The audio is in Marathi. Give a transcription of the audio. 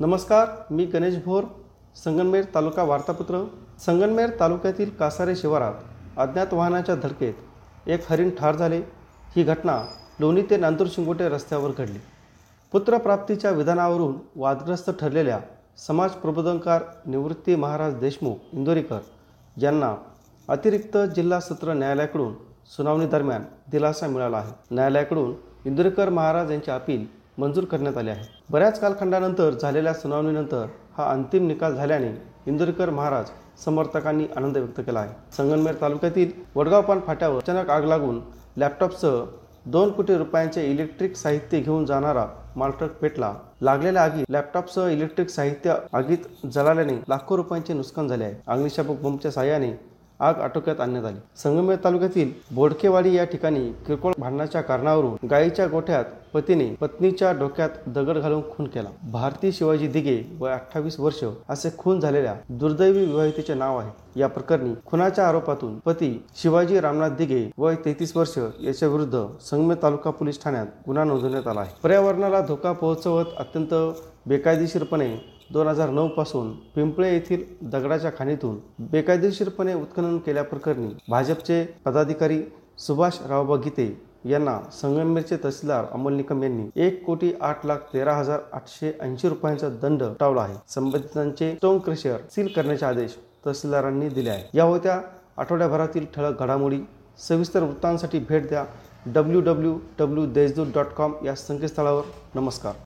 नमस्कार मी गणेश भोर संगनमेर तालुका वार्तापत्र. संगनमेर तालुक्यातील कासारे शिवारात अज्ञात वाहनाच्या धडकेत एक हरिण ठार झाले. ही घटना लोणी ते नांदूर शिंगोटे रस्त्यावर घडली. पुत्रप्राप्तीच्या विधानावरून वादग्रस्त ठरलेल्या समाज प्रबोधनकार निवृत्ती महाराज देशमुख इंदोरीकर यांना अतिरिक्त जिल्हा सत्र न्यायालयाकडून सुनावणी दरम्यान दिलासा मिळाला आहे. न्यायालयाकडून इंदुरकर महाराज यांचे अपील मंजूर करण्यात आले आहे. बऱ्याच कालखंडानंतर झालेल्या सुनावणीनंतर हा अंतिम निकाल झाल्याने इंदुरकर महाराज समर्थकांनी आनंद व्यक्त केला आहे. संगमनेर तालुक्यातील वडगावपान फाट्यावर अचानक आग लागून लॅपटॉपसह दोन कोटी रुपयांचे इलेक्ट्रिक साहित्य घेऊन जाणारा मालट्रक पेटला. लागलेल्या आगीत लॅपटॉपसह इलेक्ट्रिक साहित्य आगीत जळाल्याने लाखो रुपयांचे नुकसान झाले आहे. अग्निशामक बंबच्या साह्याने आग आटोक्यात आणण्यात आली. संगमेर तालुक्यातील बोडकेवाडी या ठिकाणी किरकोळ भांडणाच्या कारणावरून गायीच्या गोठ्यात पतीने पत्नीच्या डोक्यात दगड घालून खून केला. भारती शिवाजी दिगे व अठ्ठावीस वर्ष असे खून झालेल्या दुर्दैवी विवाहितेचे नाव आहे. या प्रकरणी खुनाच्या आरोपातून पती शिवाजी रामनाथ दिघे वय तेहतीस वर्ष याच्या विरुद्ध संगमेर तालुका पोलीस ठाण्यात गुन्हा नोंदवण्यात आला आहे. पर्यावरणाला धोका पोहोचवत अत्यंत बेकायदेशीरपणे दोन हजार नऊपासून पिंपळे येथील दगडाच्या खाणीतून बेकायदेशीरपणे उत्खनन केल्याप्रकरणी भाजपचे पदाधिकारी सुभाष रावबा गीते यांना संगमनेरचे तहसीलदार अमोल निकम यांनी एक कोटी आठ लाख तेरा हजार आठशे ऐंशी रुपयांचा दंड टावला आहे. संबंधितांचे स्टोन क्रेशर सील करण्याचे आदेश तहसीलदारांनी दिले आहे या होत्या आठवड्याभरातील ठळक घडामोडी. सविस्तर वृत्तांसाठी भेट द्या W W W Deshdoot dot com या संकेतस्थळावर. नमस्कार.